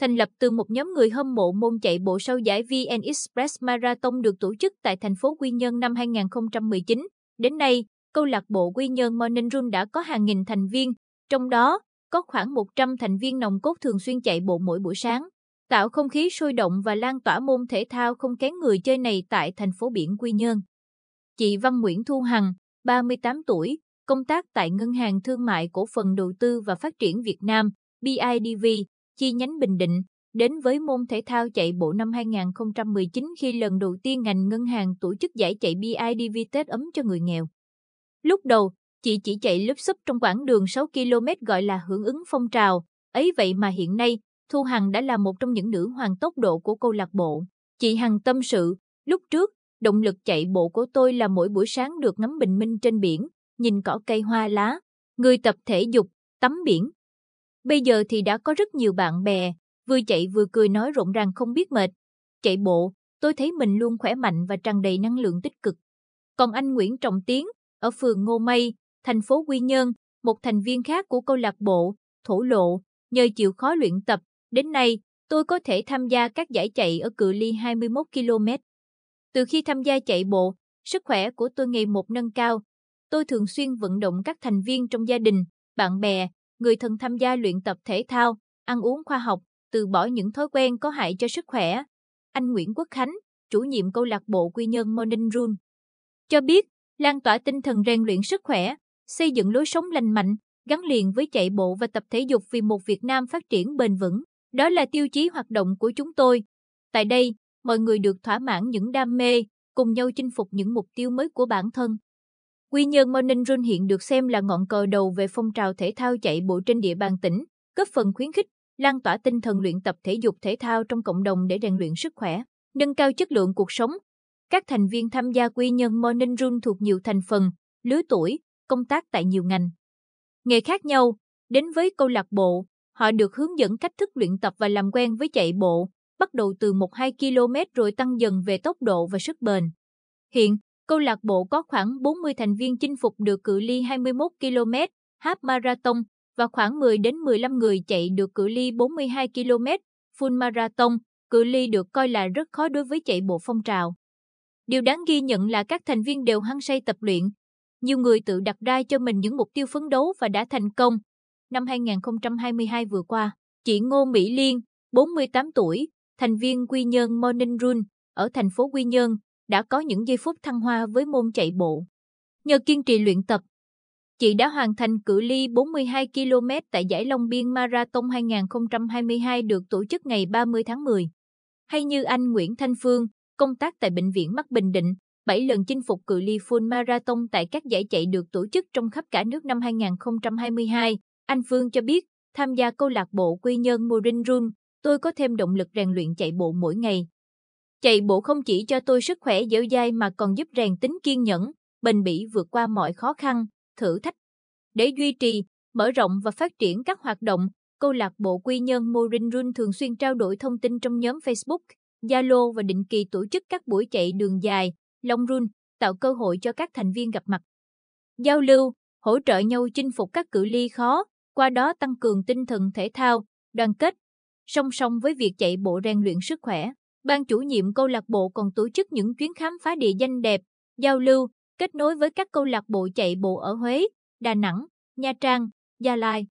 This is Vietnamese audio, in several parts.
thành lập từ một nhóm người hâm mộ môn chạy bộ sau giải VN Express Marathon được tổ chức tại thành phố Quy Nhơn năm 2019. Đến nay, câu lạc bộ Quy Nhơn Morning Run đã có hàng nghìn thành viên, trong đó có khoảng 100 thành viên nòng cốt thường xuyên chạy bộ mỗi buổi sáng, tạo không khí sôi động và lan tỏa môn thể thao không kén người chơi này tại thành phố biển Quy Nhơn. Chị Văn Nguyễn Thu Hằng, 38 tuổi, công tác tại Ngân hàng Thương mại Cổ phần Đầu tư và Phát triển Việt Nam, BIDV, chi nhánh Bình Định, đến với môn thể thao chạy bộ năm 2019 khi lần đầu tiên ngành ngân hàng tổ chức giải chạy BIDV Tết ấm cho người nghèo. Lúc đầu, chị chỉ chạy lớp súp trong quãng đường 6 km gọi là hưởng ứng phong trào, ấy vậy mà hiện nay, Thu Hằng đã là một trong những nữ hoàng tốc độ của câu lạc bộ. Chị Hằng tâm sự, lúc trước, động lực chạy bộ của tôi là mỗi buổi sáng được ngắm bình minh trên biển, nhìn cỏ cây hoa lá, người tập thể dục, tắm biển. Bây giờ thì đã có rất nhiều bạn bè, vừa chạy vừa cười nói rộn ràng không biết mệt. Chạy bộ, tôi thấy mình luôn khỏe mạnh và tràn đầy năng lượng tích cực. Còn anh Nguyễn Trọng Tiến, ở phường Ngô Mây, thành phố Quy Nhơn, một thành viên khác của câu lạc bộ, thổ lộ, nhờ chịu khó luyện tập, đến nay, tôi có thể tham gia các giải chạy ở cự ly 21 km. Từ khi tham gia chạy bộ, sức khỏe của tôi ngày một nâng cao. Tôi thường xuyên vận động các thành viên trong gia đình, bạn bè, người thân tham gia luyện tập thể thao, ăn uống khoa học, từ bỏ những thói quen có hại cho sức khỏe. Anh Nguyễn Quốc Khánh, chủ nhiệm câu lạc bộ Quy Nhơn Morning Run, cho biết, lan tỏa tinh thần rèn luyện sức khỏe, xây dựng lối sống lành mạnh, gắn liền với chạy bộ và tập thể dục vì một Việt Nam phát triển bền vững. Đó là tiêu chí hoạt động của chúng tôi. Tại đây, mọi người được thỏa mãn những đam mê, cùng nhau chinh phục những mục tiêu mới của bản thân. Quy Nhơn Morning Run hiện được xem là ngọn cờ đầu về phong trào thể thao chạy bộ trên địa bàn tỉnh, góp phần khuyến khích, lan tỏa tinh thần luyện tập thể dục thể thao trong cộng đồng để rèn luyện sức khỏe, nâng cao chất lượng cuộc sống. Các thành viên tham gia Quy Nhơn Morning Run thuộc nhiều thành phần, lứa tuổi, công tác tại nhiều ngành. Nghề khác nhau, đến với câu lạc bộ, họ được hướng dẫn cách thức luyện tập và làm quen với chạy bộ, bắt đầu từ 1-2 km rồi tăng dần về tốc độ và sức bền. Hiện, câu lạc bộ có khoảng 40 thành viên chinh phục được cự ly 21 km, half marathon và khoảng 10 đến 15 người chạy được cự ly 42 km, full marathon, cự ly được coi là rất khó đối với chạy bộ phong trào. Điều đáng ghi nhận là các thành viên đều hăng say tập luyện. Nhiều người tự đặt ra cho mình những mục tiêu phấn đấu và đã thành công. Năm 2022 vừa qua, chị Ngô Mỹ Liên, 48 tuổi, thành viên Quy Nhơn Morning Run ở thành phố Quy Nhơn, đã có những giây phút thăng hoa với môn chạy bộ. Nhờ kiên trì luyện tập, chị đã hoàn thành cự ly 42 km tại giải Long Biên Marathon 2022 được tổ chức ngày 30 tháng 10. Hay như anh Nguyễn Thanh Phương, công tác tại Bệnh viện Mắt Bình Định, 7 lần chinh phục cự ly full marathon tại các giải chạy được tổ chức trong khắp cả nước năm 2022. Anh Phương cho biết, tham gia câu lạc bộ Quy Nhơn Morin Run, tôi có thêm động lực rèn luyện chạy bộ mỗi ngày. Chạy bộ không chỉ cho tôi sức khỏe dẻo dai mà còn giúp rèn tính kiên nhẫn, bền bỉ vượt qua mọi khó khăn, thử thách. Để duy trì, mở rộng và phát triển các hoạt động, câu lạc bộ Quy nhân Morin Run thường xuyên trao đổi thông tin trong nhóm Facebook, Zalo và định kỳ tổ chức các buổi chạy đường dài, long run, tạo cơ hội cho các thành viên gặp mặt. Giao lưu, hỗ trợ nhau chinh phục các cự ly khó, qua đó tăng cường tinh thần thể thao, đoàn kết. Song song với việc chạy bộ rèn luyện sức khỏe, ban chủ nhiệm câu lạc bộ còn tổ chức những chuyến khám phá địa danh đẹp, giao lưu, kết nối với các câu lạc bộ chạy bộ ở Huế, Đà Nẵng, Nha Trang, Gia Lai.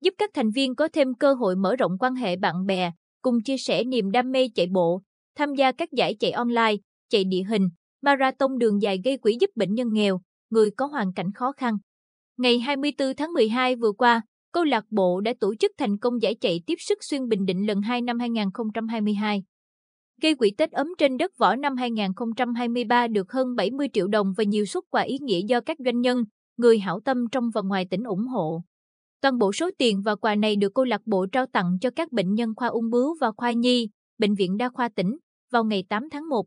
Giúp các thành viên có thêm cơ hội mở rộng quan hệ bạn bè, cùng chia sẻ niềm đam mê chạy bộ, tham gia các giải chạy online, chạy địa hình, marathon đường dài gây quỹ giúp bệnh nhân nghèo, người có hoàn cảnh khó khăn. Ngày 24 tháng 12 vừa qua, câu lạc bộ đã tổ chức thành công giải chạy tiếp sức xuyên Bình Định lần 2 năm 2022. Gây quỹ Tết ấm trên đất võ năm 2023 được hơn 70 triệu đồng và nhiều xuất quà ý nghĩa do các doanh nhân, người hảo tâm trong và ngoài tỉnh ủng hộ. Toàn bộ số tiền và quà này được câu lạc bộ trao tặng cho các bệnh nhân khoa ung bướu và khoa nhi, Bệnh viện Đa khoa tỉnh vào ngày 8 tháng 1.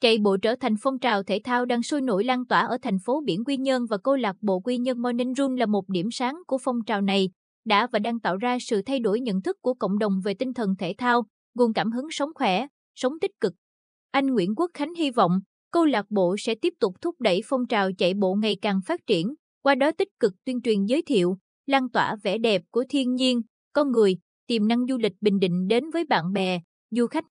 Chạy bộ trở thành phong trào thể thao đang sôi nổi lan tỏa ở thành phố biển Quy Nhơn và câu lạc bộ Quy Nhơn Morning Run là một điểm sáng của phong trào này, đã và đang tạo ra sự thay đổi nhận thức của cộng đồng về tinh thần thể thao, nguồn cảm hứng sống khỏe, sống tích cực. Anh Nguyễn Quốc Khánh hy vọng câu lạc bộ sẽ tiếp tục thúc đẩy phong trào chạy bộ ngày càng phát triển, qua đó tích cực tuyên truyền giới thiệu, lan tỏa vẻ đẹp của thiên nhiên, con người, tiềm năng du lịch Bình Định đến với bạn bè, du khách.